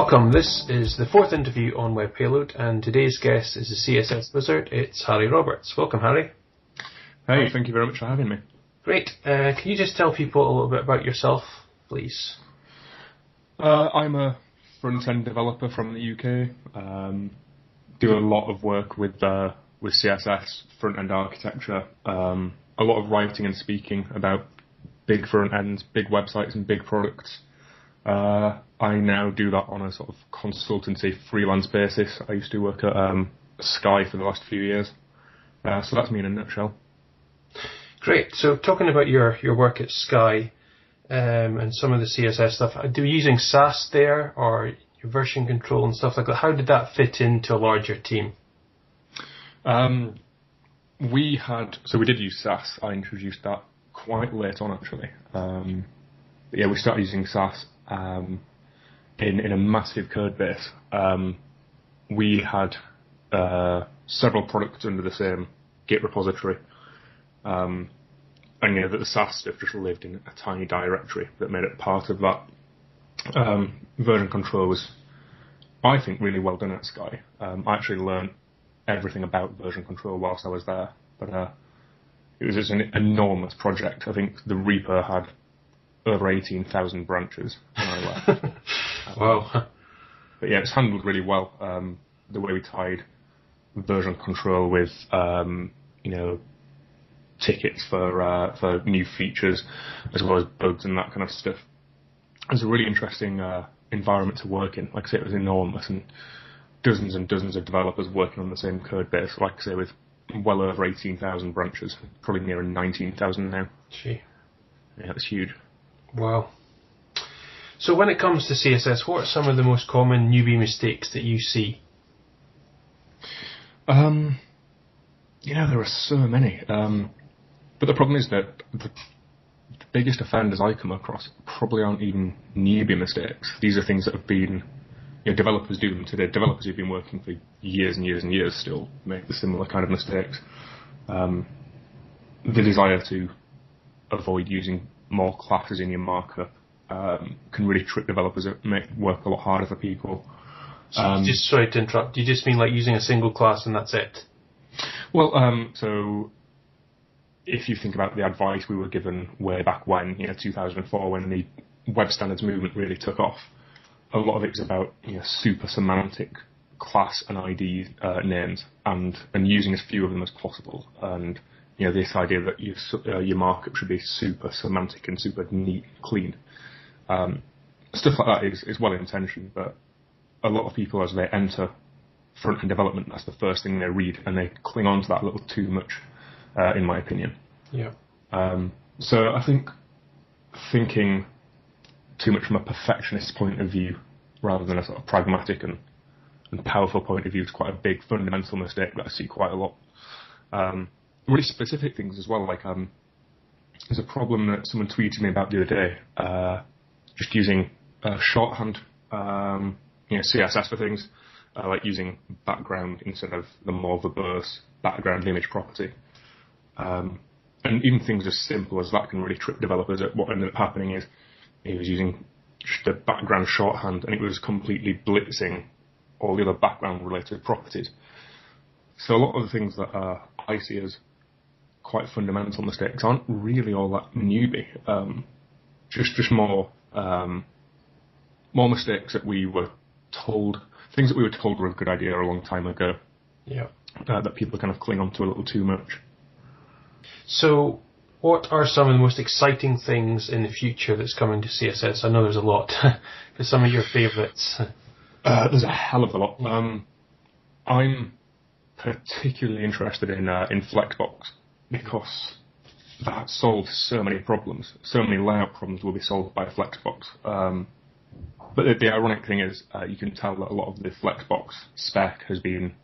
Welcome. This is the fourth interview on Web Payload, and today's guest is the CSS wizard. It's Harry Roberts. Welcome, Harry. Hey, thank you very much for having me. Great. Uh, can you just tell people a little bit about yourself, please? Uh, I'm a front-end developer from the UK. Um, do a lot of work with uh, with CSS, front-end architecture, um, a lot of writing and speaking about big front ends, big websites, and big products. Uh, I now do that on a sort of consultancy freelance basis. I used to work at um, Sky for the last few years. Uh, so that's me in a nutshell. Great. So talking about your, your work at Sky um, and some of the CSS stuff, do you using Sass there or your version control and stuff like that? How did that fit into a larger team? Um, we had so we did use Sass. I introduced that quite late on actually. Um, yeah, we started using Sass um, in in a massive code base. Um, we had uh, several products under the same Git repository, um, and you know that the Sass stuff just lived in a tiny directory that made it part of that. Um, version control was, I think, really well done at Sky. Um, I actually learned everything about version control whilst I was there, but uh, it was just an enormous project. I think the repo had over 18,000 branches when I left. wow. But yeah, it's handled really well. Um, the way we tied version control with, um, you know, tickets for uh, for new features, as well as bugs and that kind of stuff. It was a really interesting uh, environment to work in. Like I say, it was enormous and dozens and dozens of developers working on the same code base. Like I say, with well over 18,000 branches, probably near 19,000 now. Gee. Yeah, it's huge. Wow. So when it comes to CSS, what are some of the most common newbie mistakes that you see? Um, you know, there are so many. Um, but the problem is that the, the biggest offenders I come across probably aren't even newbie mistakes. These are things that have been, you know, developers do them today. Developers who've been working for years and years and years still make the similar kind of mistakes. Um, the desire to avoid using more classes in your markup um, can really trick developers and make work a lot harder for people. So um, just sorry to interrupt. Do you just mean like using a single class and that's it? Well, um, so if you think about the advice we were given way back when, you know, 2004, when the web standards movement really took off, a lot of it was about you know super semantic class and ID uh, names and and using as few of them as possible and you know, this idea that your, uh, your markup should be super semantic and super neat, clean. Um, stuff like that is, is well intentioned, but a lot of people, as they enter front end development, that's the first thing they read, and they cling on to that a little too much, uh, in my opinion. Yeah. Um, so I think thinking too much from a perfectionist point of view rather than a sort of pragmatic and, and powerful point of view is quite a big fundamental mistake that I see quite a lot. Um, really specific things as well. Like um, there's a problem that someone tweeted me about the other day. Uh, just using uh, shorthand, um, you know, CSS for things, uh, like using background instead of the more verbose background image property. Um, and even things as simple as that can really trip developers. At what ended up happening is he was using the background shorthand, and it was completely blitzing all the other background related properties. So a lot of the things that uh, I see as quite fundamental mistakes aren't really all that newbie. Um, just just more um, more mistakes that we were told, things that we were told were a good idea a long time ago. Yeah. Uh, that people kind of cling on to a little too much. So, what are some of the most exciting things in the future that's coming to CSS? I know there's a lot, but some of your favourites. Uh, there's a hell of a lot. Um, I'm particularly interested in uh, in Flexbox because that solves so many problems. So many layout problems will be solved by Flexbox. Um, but the, the, ironic thing is, uh, you can tell that a lot of the Flexbox spec has been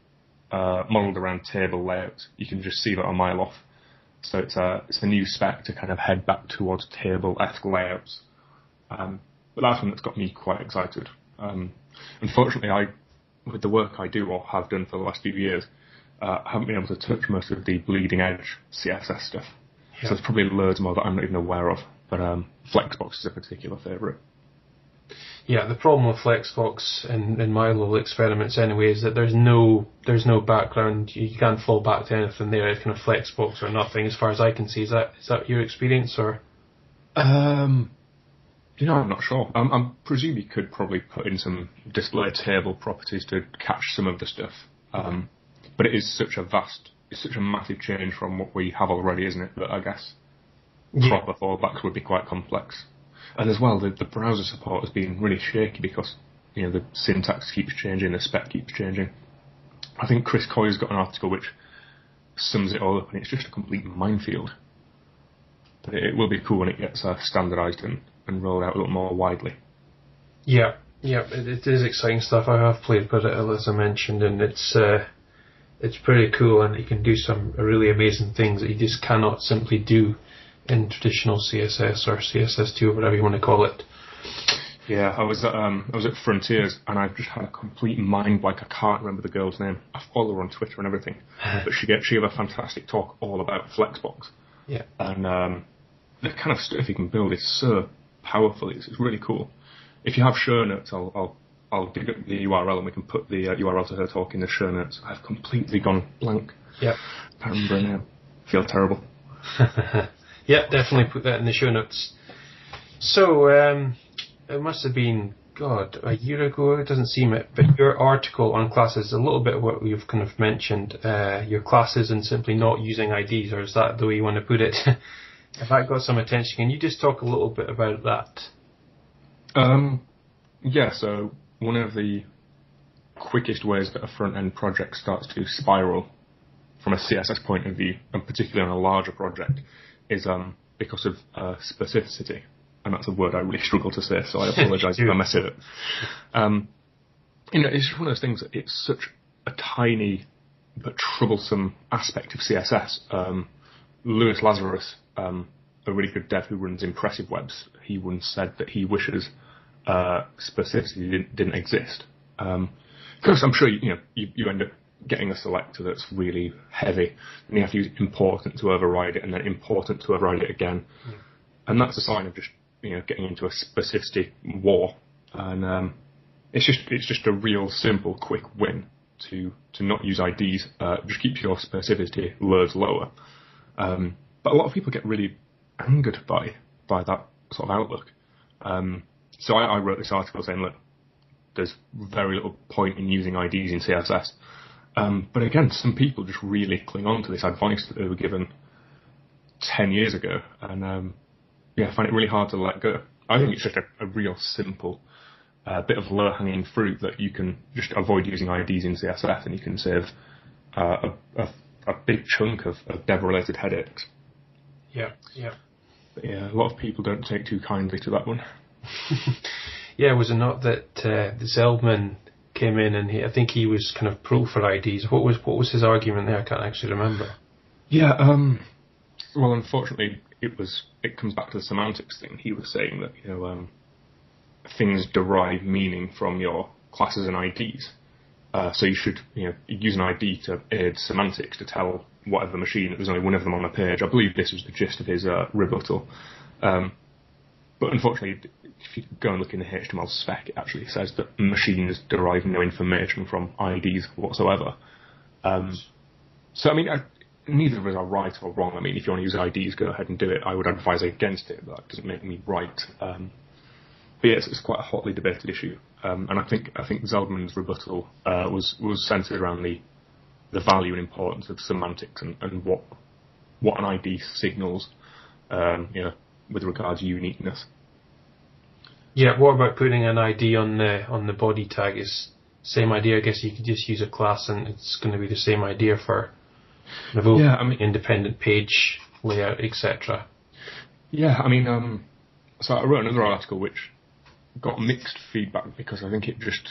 uh, modelled around table layouts. You can just see that a mile off. So it's a it's a new spec to kind of head back towards table-esque layouts. Um, but that's one that's got me quite excited. Um, unfortunately, I with the work I do or have done for the last few years, uh, I haven't been able to touch most of the bleeding edge CSS stuff. Yeah. So there's probably loads more that I'm not even aware of. But um, Flexbox is a particular favourite. Yeah, the problem with Flexbox in, in my little experiments anyway is that there's no there's no background. You can't fall back to anything there. It's kind of Flexbox or nothing, as far as I can see. Is that is that your experience or? Um, you know, I'm not sure. I'm, I'm presume you could probably put in some display table properties to catch some of the stuff. Um, but it is such a vast, it's such a massive change from what we have already, isn't it? That I guess Yeah. proper fallbacks would be quite complex. And as well, the, the browser support has been really shaky because you know the syntax keeps changing, the spec keeps changing. I think Chris Coyier's got an article which sums it all up, and it's just a complete minefield. But it, it will be cool when it gets uh, standardised and, and rolled out a little more widely. Yeah, yeah, it, it is exciting stuff. I have played with it, as I mentioned, and it's uh, it's pretty cool, and you can do some really amazing things that you just cannot simply do in traditional CSS or CSS2 or whatever you want to call it. Yeah, I was at, um, I was at Fronteers and I've just had a complete mind blank. I can't remember the girl's name. I follow her on Twitter and everything, but she gave she gave a fantastic talk all about Flexbox Yeah, and um, the kind of stuff you can build is so powerful. It's, it's really cool. If you have show notes, I'll I'll, I'll dig up the URL and we can put the uh, URL to her talk in the show notes. I've completely gone blank. yeah. Can't remember now. Feel terrible. yeah, definitely put that in the show notes. So, um, it must have been, God, a year ago, it doesn't seem it, but your article on classes, a little bit of what you've kind of mentioned, uh, your classes and simply not using IDs, or is that the way you want to put it? if that got some attention, can you just talk a little bit about that? Um, yeah, so one of the quickest ways that a front end project starts to spiral from a CSS point of view, and particularly on a larger project, is um, because of uh, specificity. And that's a word I really struggle to say, so I apologise if I mess it up. Um, you know, it's just one of those things that it's such a tiny but troublesome aspect of CSS. Um, Louis Lazaris, um, a really good dev who runs Impressive Webs, he once said that he wishes uh, specificity didn't, didn't exist. Because I'm sure you, you know you, you end up getting a selector that's really heavy, and you have to use important to override it, and then important to override it again, and that's a sign of just you know getting into a specificity war. And um, it's just it's just a real simple quick win to to not use IDs. Uh, just keep your specificity loads lower. Um, but a lot of people get really angered by by that sort of outlook. Um, so I, I wrote this article saying, look, there's very little point in using IDs in CSS. Um, but again, some people just really cling on to this advice that they were given 10 years ago. And um, yeah, I find it really hard to let go. I think it's just a, a real simple uh, bit of low hanging fruit that you can just avoid using IDs in CSS and you can save uh, a, a, a big chunk of, of dev related headaches. Yeah, yeah. But yeah, a lot of people don't take too kindly to that one. Yeah, was it not that uh, Zeldman came in and he, I think he was kind of pro for IDs. What was what was his argument there? I can't actually remember. Yeah, um, well, unfortunately, it was. It comes back to the semantics thing. He was saying that you know um, things derive meaning from your classes and IDs. Uh, so you should you know use an ID to aid semantics to tell whatever machine that there's only one of them on the page. I believe this was the gist of his uh, rebuttal. Um, but unfortunately, if you go and look in the HTML spec, it actually says that machines derive no information from IDs whatsoever. Um, so I mean, I, neither of us are right or wrong. I mean, if you want to use IDs, go ahead and do it. I would advise against it, but that doesn't make me right. Um, but yes, it's quite a hotly debated issue, um, and I think I think Zeldman's rebuttal uh, was was centered around the the value and importance of semantics and, and what what an ID signals, um, you know, with regard to uniqueness. Yeah, what about putting an ID on the on the body tag? Is same idea. I guess you could just use a class and it's going to be the same idea for the Yeah, I mean- independent page layout, etc. Yeah, I mean, um, so I wrote another article which got mixed feedback because I think it just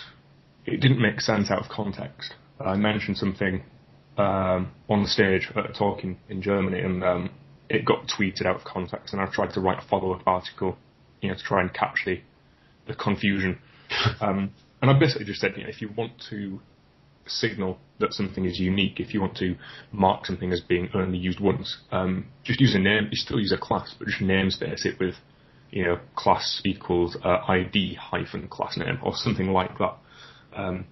it didn't make sense out of context. I mentioned something um, on the stage at a talk in, in Germany, and um, it got tweeted out of context. And I tried to write a follow-up article, you know, to try and catch the the confusion. um, and I basically just said, you know, if you want to signal that something is unique, if you want to mark something as being only used once, um, just use a name. You still use a class, but just namespace it with you know, class equals uh, ID hyphen class name or something like that. Um,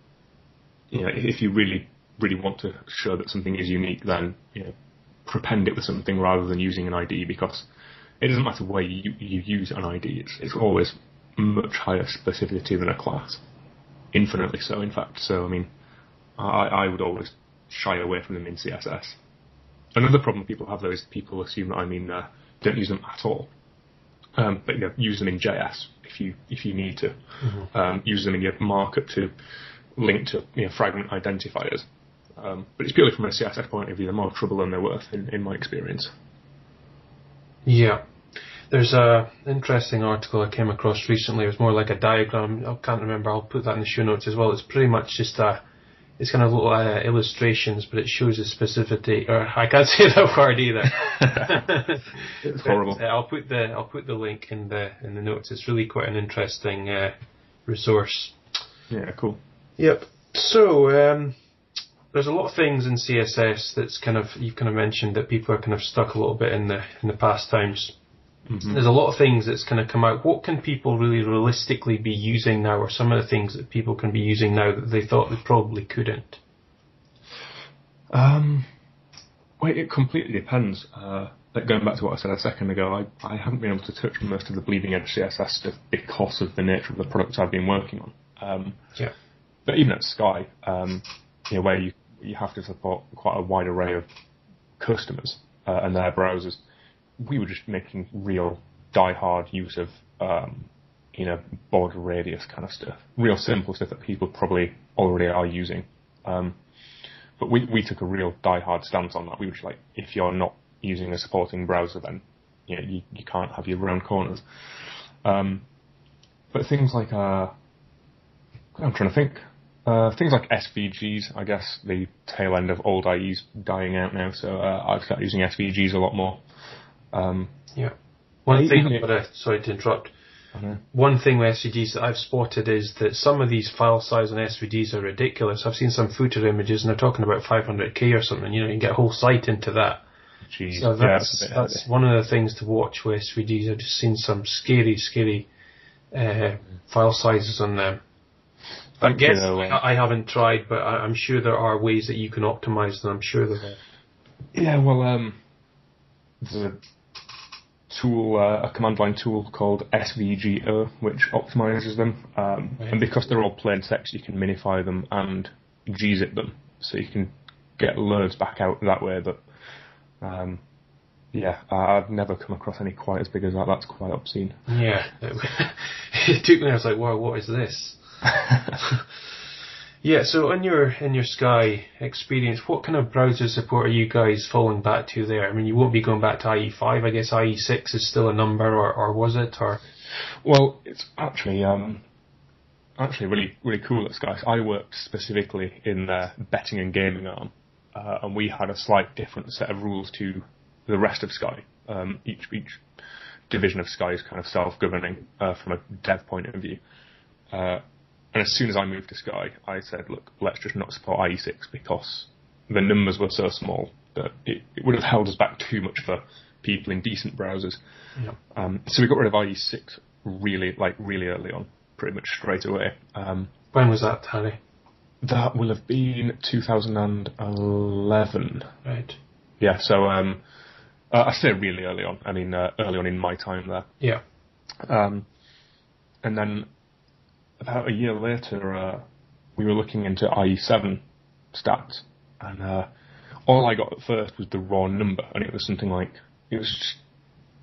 you know, if you really, really want to show that something is unique, then, you know, prepend it with something rather than using an ID because it doesn't matter where you, you use an ID, it's, it's always much higher specificity than a class. Infinitely so, in fact. So, I mean, I, I would always shy away from them in CSS. Another problem people have though is people assume that I mean uh, don't use them at all. Um, but you know, use them in JS if you if you need to. Mm-hmm. Um, use them in your markup to link to you know, fragment identifiers. Um, but it's purely from a CSS point of view. They're more trouble than they're worth, in, in my experience. Yeah. There's a interesting article I came across recently. It was more like a diagram. I can't remember. I'll put that in the show notes as well. It's pretty much just a it's kind of little uh, illustrations, but it shows the specificity. Or I can't say that word either. it's horrible. But, uh, I'll put the I'll put the link in the in the notes. It's really quite an interesting uh, resource. Yeah, cool. Yep. So um, there's a lot of things in CSS that's kind of you've kind of mentioned that people are kind of stuck a little bit in the in the past times. Mm-hmm. There's a lot of things that's going to come out. What can people really realistically be using now, or some of the things that people can be using now that they thought they probably couldn't? Um, well, it completely depends. Uh, like going back to what I said a second ago, I, I haven't been able to touch most of the bleeding edge CSS stuff because of the nature of the products I've been working on. Um, yeah. But even at Sky, um, you know, where you you have to support quite a wide array of customers uh, and their browsers we were just making real die-hard use of, um, you know, border radius kind of stuff. Real simple stuff that people probably already are using. Um, but we, we took a real die-hard stance on that. We were just like, if you're not using a supporting browser, then you, know, you, you can't have your round corners. Um, but things like, uh, I'm trying to think. Uh, things like SVGs, I guess the tail end of old IE's dying out now, so uh, I've started using SVGs a lot more. Um, yeah. One thing, but uh, sorry to interrupt. One thing with SVGs that I've spotted is that some of these file size on SVGs are ridiculous. I've seen some footer images and they're talking about 500k or something. You know, you can get a whole site into that. Jeez, so that's, yeah, that's, that's one of the things to watch with SVGs. I've just seen some scary, scary uh, file sizes on them. I guess I, I haven't tried, but I, am sure there are ways that you can optimize them. I'm sure there are. Yeah, well, um, the tool, uh, a command line tool called SVGO, which optimizes them. Um, right. And because they're all plain text, you can minify them and gzip them, so you can get loads back out that way. But um, yeah, I've never come across any quite as big as that. That's quite obscene. Yeah, it took me. I was like, "Wow, what is this?" Yeah, so in your in your Sky experience, what kind of browser support are you guys falling back to there? I mean, you won't be going back to IE5. I guess IE6 is still a number, or, or was it? Or well, it's actually um, actually really really cool at Sky. I worked specifically in the betting and gaming arm, uh, and we had a slight different set of rules to the rest of Sky. Um, each each division of Sky is kind of self-governing uh, from a dev point of view. Uh, and as soon as I moved to Sky, I said, look, let's just not support IE6 because the numbers were so small that it, it would have held us back too much for people in decent browsers. Yeah. Um, so we got rid of IE6 really, like really early on, pretty much straight away. Um, when was that, Harry? That will have been 2011. Right. Yeah. So um, uh, I say really early on. I mean, uh, early on in my time there. Yeah. Um, and then about a year later, uh, we were looking into IE7 stats, and uh, all I got at first was the raw number, and it was something like it was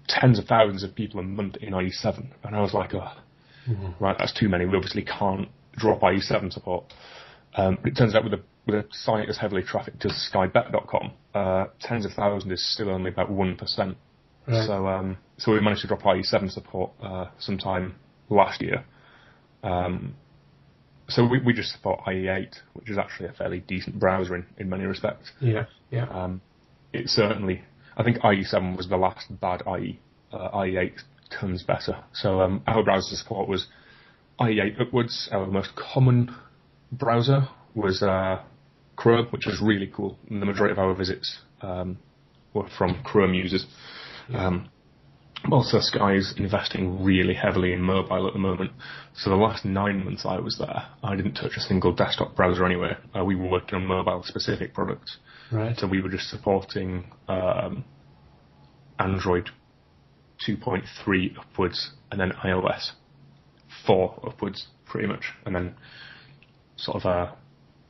tens of thousands of people a month in IE7, and I was like, oh, mm-hmm. right, that's too many. We obviously can't drop IE7 support. Um, but it turns out with a with a site as heavily trafficked as skybet.com, uh, tens of thousands is still only about one percent. Right. So um, so we managed to drop IE7 support uh, sometime last year. Um, so we, we just support IE8, which is actually a fairly decent browser in, in many respects. Yeah, yeah. Um, it certainly, I think IE7 was the last bad IE. Uh, IE8 comes better. So um, our browser support was IE8 upwards. Our most common browser was uh, Chrome, which was really cool. And the majority of our visits um, were from Chrome users. Yeah. Um, also Sky's investing really heavily in mobile at the moment. So the last nine months I was there, I didn't touch a single desktop browser anywhere. Uh, we were working on mobile specific products. Right. So we were just supporting um, Android 2.3 upwards and then iOS 4 upwards, pretty much, and then sort of uh,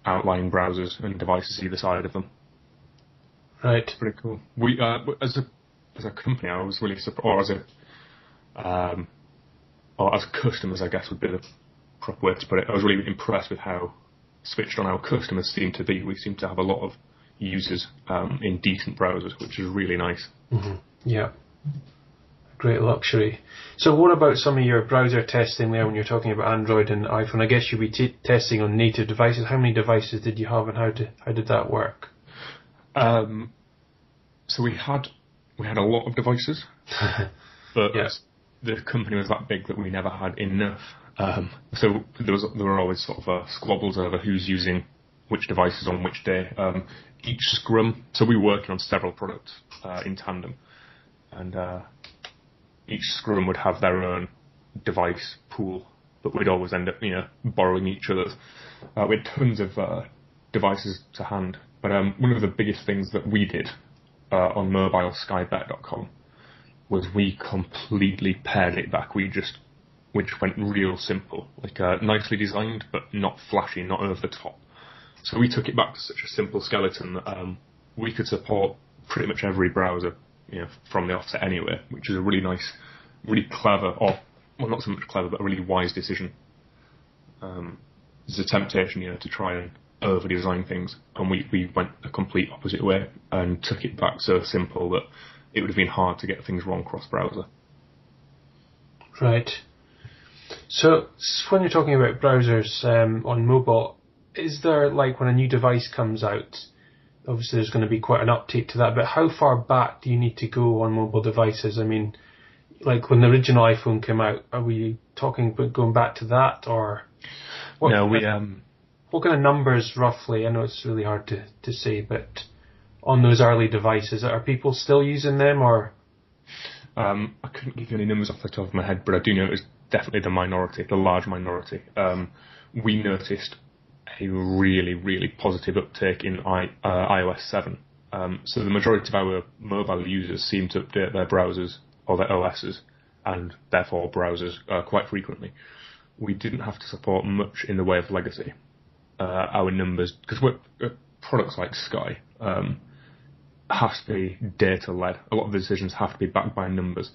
outlying browsers and devices either side of them. Right. Pretty cool. We uh, as a as a company, I was really surprised, or as a um, or as customers, I guess would be the proper way to put it. I was really impressed with how switched on our customers seem to be. We seem to have a lot of users um, in decent browsers, which is really nice. Mm-hmm. Yeah. Great luxury. So, what about some of your browser testing there when you're talking about Android and iPhone? I guess you'll be t- testing on native devices. How many devices did you have, and how did how did that work? Um, so we had we had a lot of devices, but the company was that big that we never had enough. Um, so there was there were always sort of uh, squabbles over who's using which devices on which day. Um, each scrum, so we were working on several products uh, in tandem, and uh, each scrum would have their own device pool, but we'd always end up, you know, borrowing each other's. Uh, we had tons of uh, devices to hand, but um, one of the biggest things that we did uh, on mobileskybet.com was we completely pared it back. We just just went real simple, like uh, nicely designed, but not flashy, not over the top. So we took it back to such a simple skeleton that um, we could support pretty much every browser, you know, from the offset anyway, which is a really nice, really clever, or well, not so much clever, but a really wise decision. Um, there's a temptation, you know, to try and over design things, and we, we went the complete opposite way and took it back so simple that it would have been hard to get things wrong cross browser. Right. So, when you're talking about browsers um, on mobile, is there like when a new device comes out? Obviously, there's going to be quite an uptake to that, but how far back do you need to go on mobile devices? I mean, like when the original iPhone came out, are we talking about going back to that, or what, no, we um, what kind of numbers roughly? I know it's really hard to, to say, but on those early devices, are people still using them, or Um, I couldn't give you any numbers off the top of my head, but I do know it was definitely the minority, the large minority. Um, we noticed a really, really positive uptake in I, uh, iOS 7. Um, so the majority of our mobile users seem to update their browsers or their OSs, and therefore browsers uh, quite frequently. We didn't have to support much in the way of legacy. Uh, our numbers, because we're uh, products like Sky, um, has to be data led. A lot of the decisions have to be backed by numbers.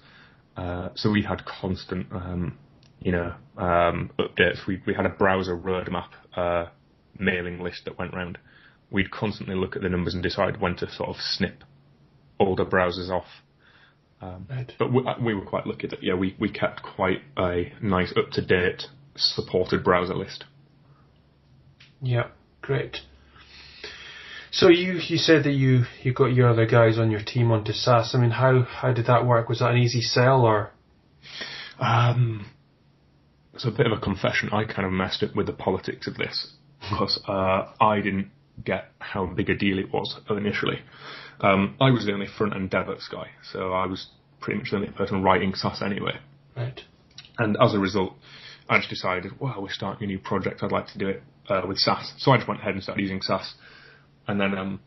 Uh, so we had constant, um, you know, um, updates. We we had a browser roadmap uh, mailing list that went round. We'd constantly look at the numbers and decide when to sort of snip older browsers off. Um, Right. But we, we were quite lucky that yeah, we we kept quite a nice up to date supported browser list. Yeah, great. So you you said that you you got your other guys on your team onto Sass. I mean, how how did that work? Was that an easy sell or? Um, so a bit of a confession. I kind of messed up with the politics of this because uh, I didn't get how big a deal it was initially. Um, I was the only front end DevOps guy, so I was pretty much the only person writing Sass anyway. Right. And as a result, I just decided, well, we're starting a new project. I'd like to do it uh, with Sass. So I just went ahead and started using Sass. And then um,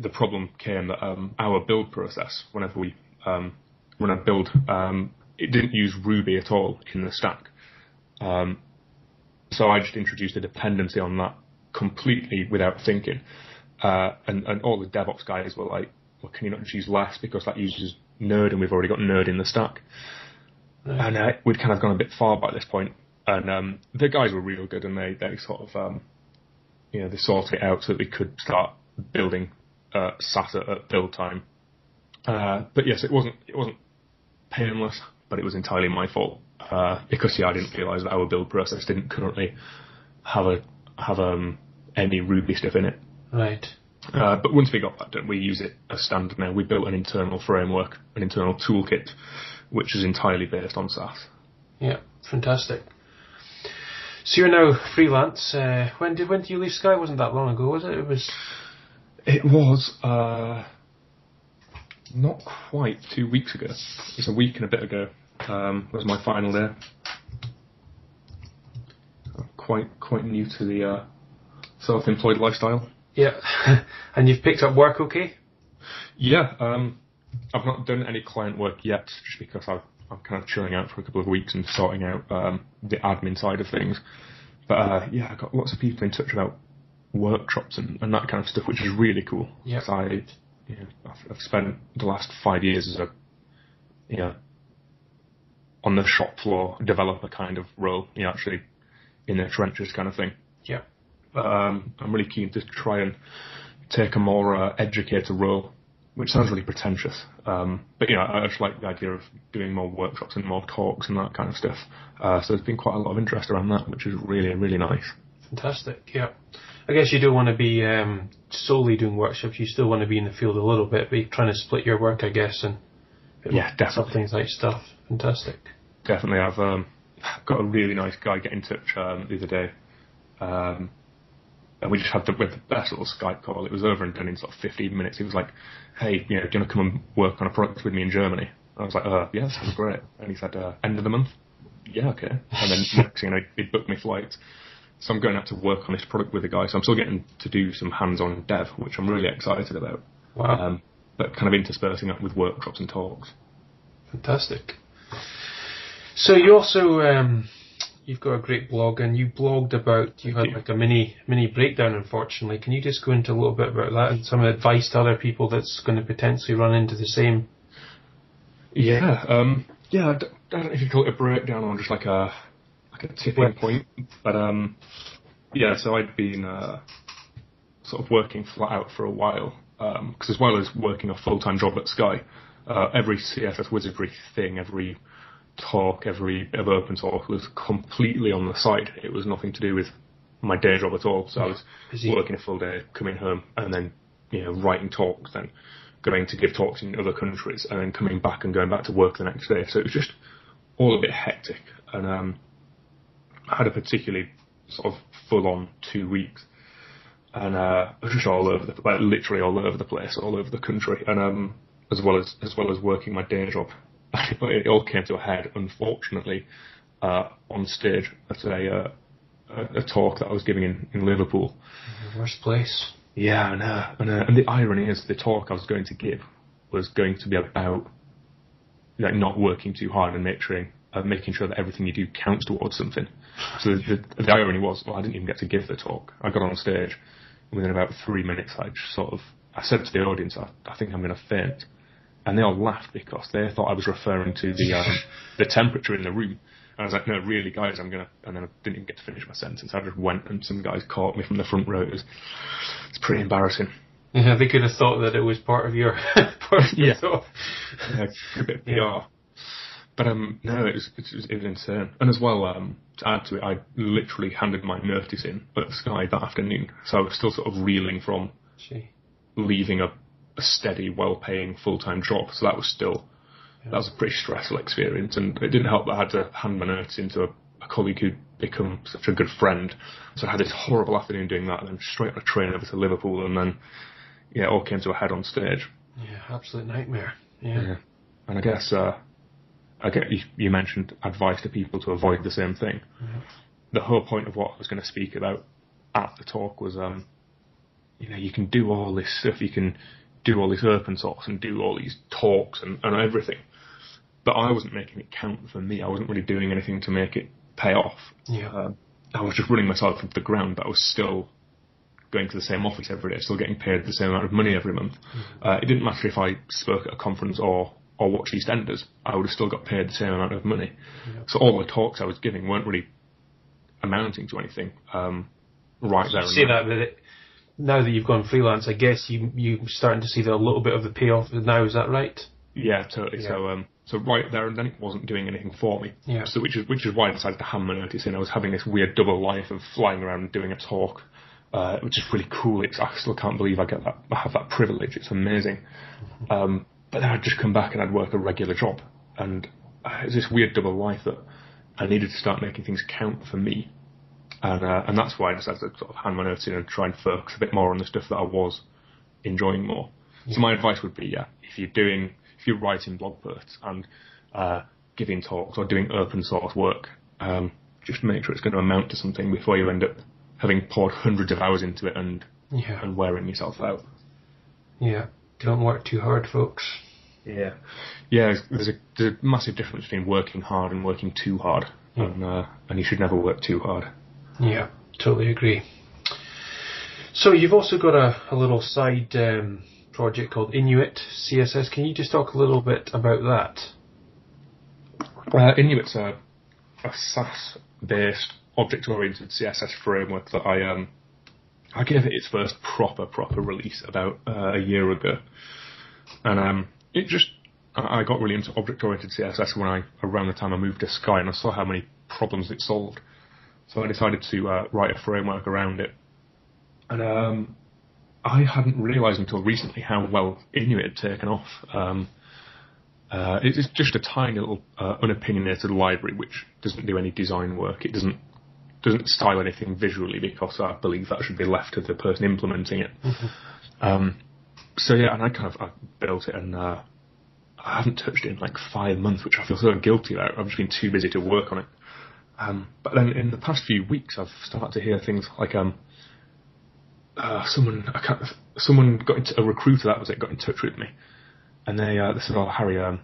the problem came that um, our build process, whenever we um, run a build, um, it didn't use Ruby at all in the stack. Um, so I just introduced a dependency on that completely without thinking. Uh, and, and all the DevOps guys were like, well, can you not just use less because that uses Node and we've already got Node in the stack. And uh, we'd kind of gone a bit far by this point. And um, the guys were real good and they, they sort of, um, you know, they sorted it out so that we could start building uh, Sass at build time. Uh, but yes, it wasn't it wasn't painless, but it was entirely my fault uh, because yeah, I didn't realise that our build process didn't currently have a have um, any Ruby stuff in it. Right. Uh, but once we got that done, we use it as standard now. We built an internal framework, an internal toolkit, which is entirely based on Sass. Yeah. Fantastic. So you're now freelance. Uh, when did when did you leave Sky? It wasn't that long ago, was it? It was. It was uh, not quite two weeks ago. It was a week and a bit ago. Um, was my final day. Quite quite new to the uh, self-employed lifestyle. Yeah. and you've picked up work okay? Yeah. Um, I've not done any client work yet, just because I've, I'm kind of chilling out for a couple of weeks and sorting out um, the admin side of things. But uh, yeah, I've got lots of people in touch about workshops and, and that kind of stuff, which is really cool. Yeah. I, you know, I've, I've spent the last five years as a, you know, on the shop floor developer kind of role, you know, actually in the trenches kind of thing. Yeah. But um, I'm really keen to try and take a more uh, educator role, which sounds really pretentious. Um, but you know, I just like the idea of doing more workshops and more talks and that kind of stuff. Uh, so there's been quite a lot of interest around that, which is really, really nice. Fantastic. Yeah. I guess you don't want to be um, solely doing workshops. You still want to be in the field a little bit, but you're trying to split your work, I guess, and Yeah, definitely. things like stuff. Fantastic. definitely. I've um, got a really nice guy get in touch um, the other day, um, and we just had the, we had the best little Skype call. It was over and done in sort of 15 minutes. He was like, "Hey, you know, do you want to come and work on a project with me in Germany?" I was like, "Uh, yeah, sounds great." And he said, uh, "End of the month." Yeah, okay. And then next thing you know, he booked me flights. So I'm going out to work on this product with a guy. So I'm still getting to do some hands-on dev, which I'm really excited about. Wow. Um, but kind of interspersing that with workshops and talks. Fantastic. So you also um, you've got a great blog, and you blogged about you had you. like a mini mini breakdown. Unfortunately, can you just go into a little bit about that and some advice to other people that's going to potentially run into the same? Yeah, um, yeah. I don't know if you call it a breakdown or just like a like a tipping Well- point, but um, yeah. So I'd been uh, sort of working flat out for a while because as well as working a full time job at Sky, uh, every CSS wizardry thing, every talk, every of open source was completely on the side. It was nothing to do with my day job at all. So I was Busy. working a full day, coming home, and then you know writing talks, then going to give talks in other countries, and then coming back and going back to work the next day. So it was just all a bit hectic, and um, I had a particularly sort of full on two weeks, and uh, just all over the like literally all over the place, all over the country, and um, as well as as well as working my day job. it all came to a head, unfortunately, uh, on stage at a, uh, a a talk that I was giving in, in Liverpool. Worst place. Yeah, and, uh, and, uh, and the irony is the talk I was going to give was going to be about like not working too hard and sure, uh, making sure that everything you do counts towards something. So the, the, the irony was, well, I didn't even get to give the talk. I got on stage, and within about three minutes, I just sort of, I said to the audience, I, I think I'm going to faint. And they all laughed because they thought I was referring to the um, the temperature in the room. And I was like, no, really, guys, I'm gonna. And then I didn't even get to finish my sentence. I just went, and some guys caught me from the front row. It was, it's pretty embarrassing. Yeah, they could have thought that it was part of your part of your Yeah. thought. Yeah, a bit of PR. But um, no, it was, it was it was insane. And as well, um, to add to it, I literally handed my notice in at Sky that afternoon, so I was still sort of reeling from Gee. leaving a, a steady, well-paying full-time job. So that was still that was a pretty stressful experience, and it didn't help that I had to hand my notice into a, a colleague who'd become such a good friend. So I had this horrible afternoon doing that, and then straight on a train over to Liverpool, and then yeah, it all came to a head on stage. Yeah, absolute nightmare. Yeah. Yeah. And I guess uh, I get you, you mentioned advice to people to avoid the same thing. The whole point of what I was going to speak about at the talk was, um, you know, you can do all this stuff, you can do all this open source and do all these talks and, and everything, but I wasn't making it count for me. I wasn't really doing anything to make it pay off. Yeah. Um, I was just running myself into the ground, but I was still going to the same office every day, still getting paid the same amount of money every month. Uh, it didn't matter if I spoke at a conference or or watched EastEnders, I would have still got paid the same amount of money. So all the talks I was giving weren't really amounting to anything. Um, right there. You and say then. that, but it, now that you've gone freelance, I guess you you're starting to see the, a little bit of the payoff now. Is that right? Yeah, totally. Yeah. So, um, so right there and then it wasn't doing anything for me. Yeah. So, which is which is why I decided to hand my notice in. I was having this weird double life of flying around and doing a talk, uh, which is really cool. It's I still can't believe I get that. I have that privilege. It's amazing. Um, but then I'd just come back and I'd work a regular job, and uh, it's this weird double life that I needed to start making things count for me. And uh, and that's why I decided to sort of hand my notes in and try and focus a bit more on the stuff that I was enjoying more. So my advice would be, yeah, if if you're doing, if you're writing blog posts and uh, giving talks or doing open source work, um, just make sure it's going to amount to something before you end up having poured hundreds of hours into it and Yeah. and wearing yourself out. Yeah. Don't work too hard, folks. Yeah, yeah. There's a, there's a massive difference between working hard and working too hard, and uh, and you should never work too hard. Yeah, totally agree. So you've also got a, a little side um, project called Inuit CSS. Can you just talk a little bit about that? Uh, Inuit's a, a Sass-based object-oriented CSS framework that I um I gave it its first proper proper release about uh, a year ago, and um it just I got really into object-oriented CSS when I around the time I moved to Sky and I saw how many problems it solved, so I decided to uh, write a framework around it, and um I hadn't realised until recently how well Inuit had taken off. Um, uh, it's just a tiny little uh, unopinionated library which doesn't do any design work. It doesn't doesn't style anything visually because I believe that should be left to the person implementing it. Um, so yeah, and I kind of I built it and uh, I haven't touched it in like five months, which I feel so guilty about. I've just been too busy to work on it. Um, but then in the past few weeks, I've started to hear things like um, uh, someone I can't, someone got into, a recruiter that was it got in touch with me, and they uh, they said, "Oh Harry, um,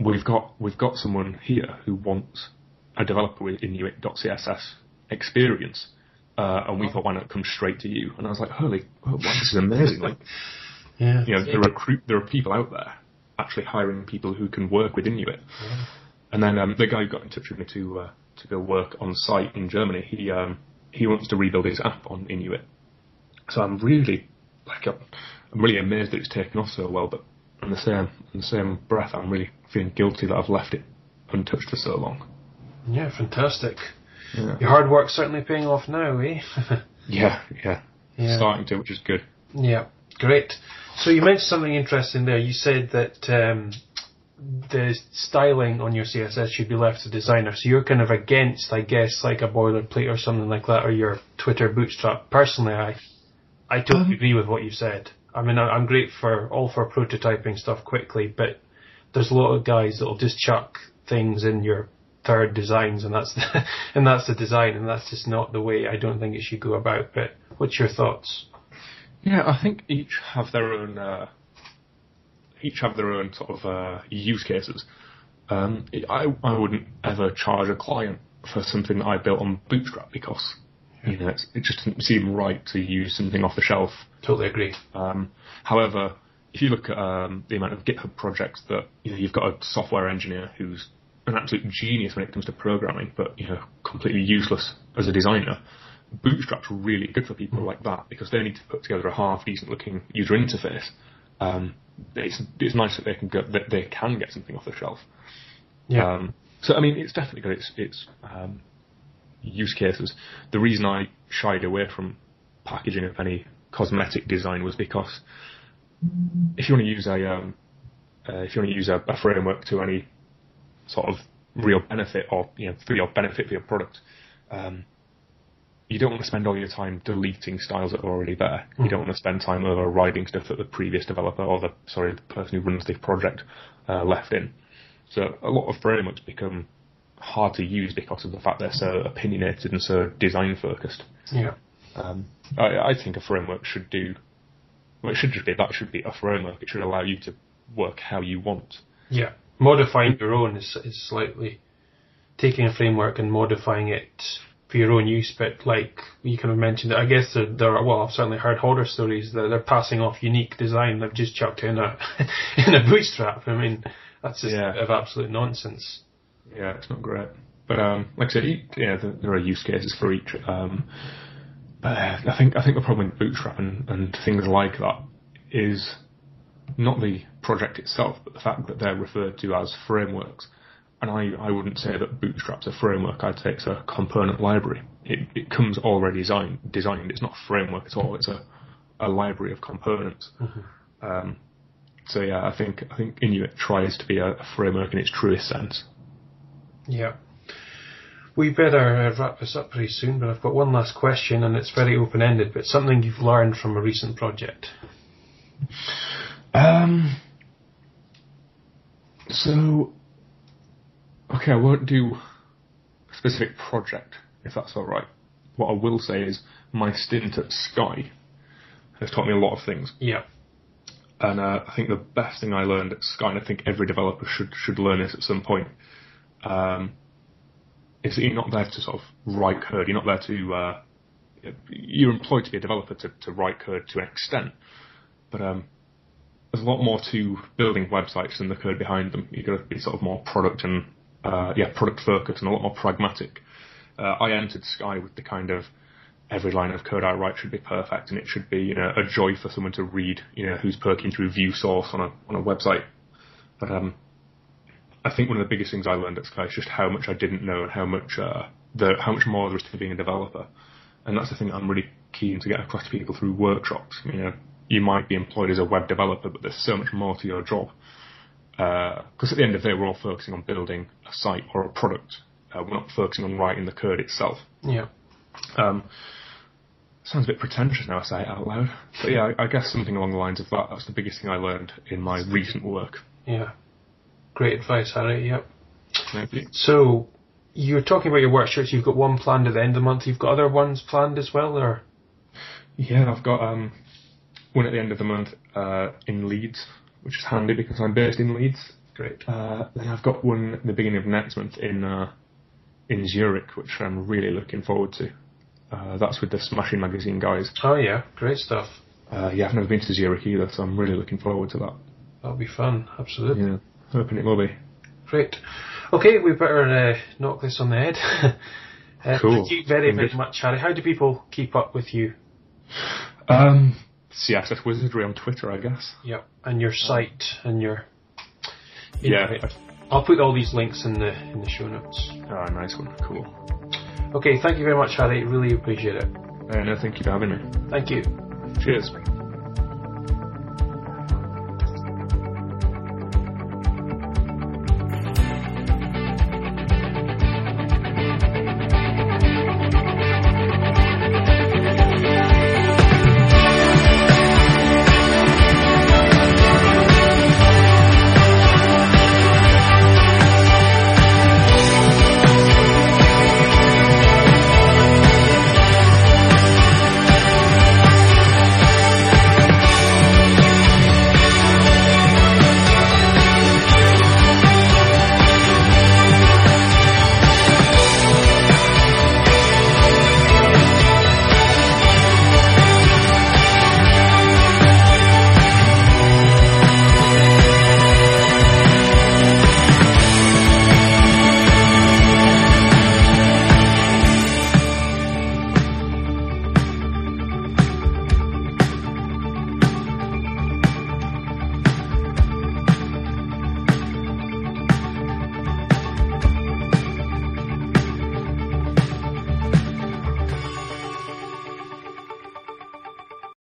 we've got we've got someone here who wants a developer with Inuit.css experience." Uh, and we thought, why not come straight to you? And I was like, holy, oh, wow, this is amazing! Like, Yeah. you know, there are recruit, there are people out there actually hiring people who can work with Inuit. And then um, the guy who got in touch with me to uh, to go work on site in Germany, he um, he wants to rebuild his app on Inuit. So I'm really like I'm I'm really amazed that it's taken off so well. But in the same in the same breath, I'm really feeling guilty that I've left it untouched for so long. Yeah, fantastic. Yeah, Your hard work's certainly paying off now, eh? yeah, yeah. Yeah. starting to, which is good. Yeah, great. So you mentioned something interesting there. You said that um, the styling on your CSS should be left to designer. So you're kind of against, I guess, like a boilerplate or something like that, or your Twitter bootstrap. Personally, I I totally agree with what you said. I mean, I- I'm great for all for prototyping stuff quickly, but there's a lot of guys that'll just chuck things in your third designs, and that's the, and that's the design, and that's just not the way I don't think it should go about. But what's your thoughts? Yeah, I think each have their own uh, each have their own sort of uh, use cases. Um, I I wouldn't ever charge a client for something that I built on Bootstrap because you know it's, it just doesn't seem right to use something off the shelf. Totally agree. Um, however, if you look at um, the amount of GitHub projects that you know, you've got a software engineer who's an absolute genius when it comes to programming, but you know completely useless as a designer. Bootstrap's really good for people like that because they need to put together a half decent looking user interface. Um, it's it's nice that they can get that they can get something off the shelf. Yeah. Um, so I mean, it's definitely got its its um, use cases. The reason I shied away from packaging up any cosmetic design was because if you want to use a um, uh, if you want to use a, a framework to any sort of real benefit or you know for your benefit for your product, um, you don't want to spend all your time deleting styles that are already there. You don't want to spend time overriding stuff that the previous developer or the sorry the person who runs the project uh, left in. So a lot of frameworks become hard to use because of the fact they're so opinionated and so design focused. yeah. Um, I, I think a framework should do. Well, it should just be that should be a framework. It should allow you to work how you want. Yeah. Modifying your own is, is slightly taking a framework and modifying it for your own use, but like you kind of mentioned, I guess there, there are, well, I've certainly heard horror stories that they're passing off unique design they've just chucked in a, in a bootstrap. I mean, that's just Yeah. of absolute nonsense. Yeah, it's not great. But um, like I said, yeah, there, there are use cases for each. Um, but uh, I think I think the problem with Bootstrap and, and things like that is not the project itself, but the fact that they're referred to as frameworks. And I, I wouldn't say that Bootstrap's a framework. I'd say it's a component library. It, it comes already designed. Designed. It's not a framework at all. It's a, a library of components. Um, so yeah, I think I think Inuit tries to be a, a framework in its truest sense. Yeah. We better uh, wrap this up pretty soon, but I've got one last question, and it's very open-ended, but something you've learned from a recent project. Um, So, okay, I won't do a specific project, if that's alright. What I will say is my stint at Sky has taught me a lot of things. Yeah. And uh, I think the best thing I learned at Sky, and I think every developer should should learn this at some point, um, is that you're not there to sort of write code. You're not there to uh, you're employed to be a developer to, to write code to an extent, but um, there's a lot more to building websites than the code behind them. You've got to be sort of more product and uh, yeah, product focused and a lot more pragmatic. Uh, I entered Sky with the kind of every line of code I write should be perfect and it should be you know a joy for someone to read you know who's perking through view source on a on a website. But um, I think one of the biggest things I learned at Sky is just how much I didn't know and how much uh, the how much more there is to being a developer. And that's the thing I'm really keen to get across to people through workshops. You know, you might be employed as a web developer, but there's so much more to your job. Because uh, at the end of the day, we're all focusing on building a site or a product. Uh, we're not focusing on writing the code itself. Yeah. Um, sounds a bit pretentious now I say it out loud. But yeah, I, I guess something along the lines of that. That's the biggest thing I learned in my recent work. Yeah. Great advice, Harry. Yep. Maybe. So, you're talking about your workshops. You've got one planned at the end of the month. You've got other ones planned as well, or? Yeah, I've got um, one at the end of the month uh, in Leeds, which is handy because I'm based in Leeds. Great. Uh, then I've got one at the beginning of next month in uh, in Zurich, which I'm really looking forward to. Uh, that's with the Smashing Magazine guys. Oh yeah, great stuff. Uh, yeah, I've never been to Zurich either, so I'm really looking forward to that. That'll be fun. Absolutely. Yeah, hoping it will be. Great. Okay, we better uh, knock this on the head. uh, Cool. Thank you very, very much, Harry. How do people keep up with you? Um, CSS Wizardry on Twitter, I guess. Yep. And your site and your. Yeah. I'll put all these links in the in the show notes. Oh, nice one. Cool. Okay, thank you very much, Harry. Really appreciate it. Uh, no, thank you for having me. Thank you. Cheers.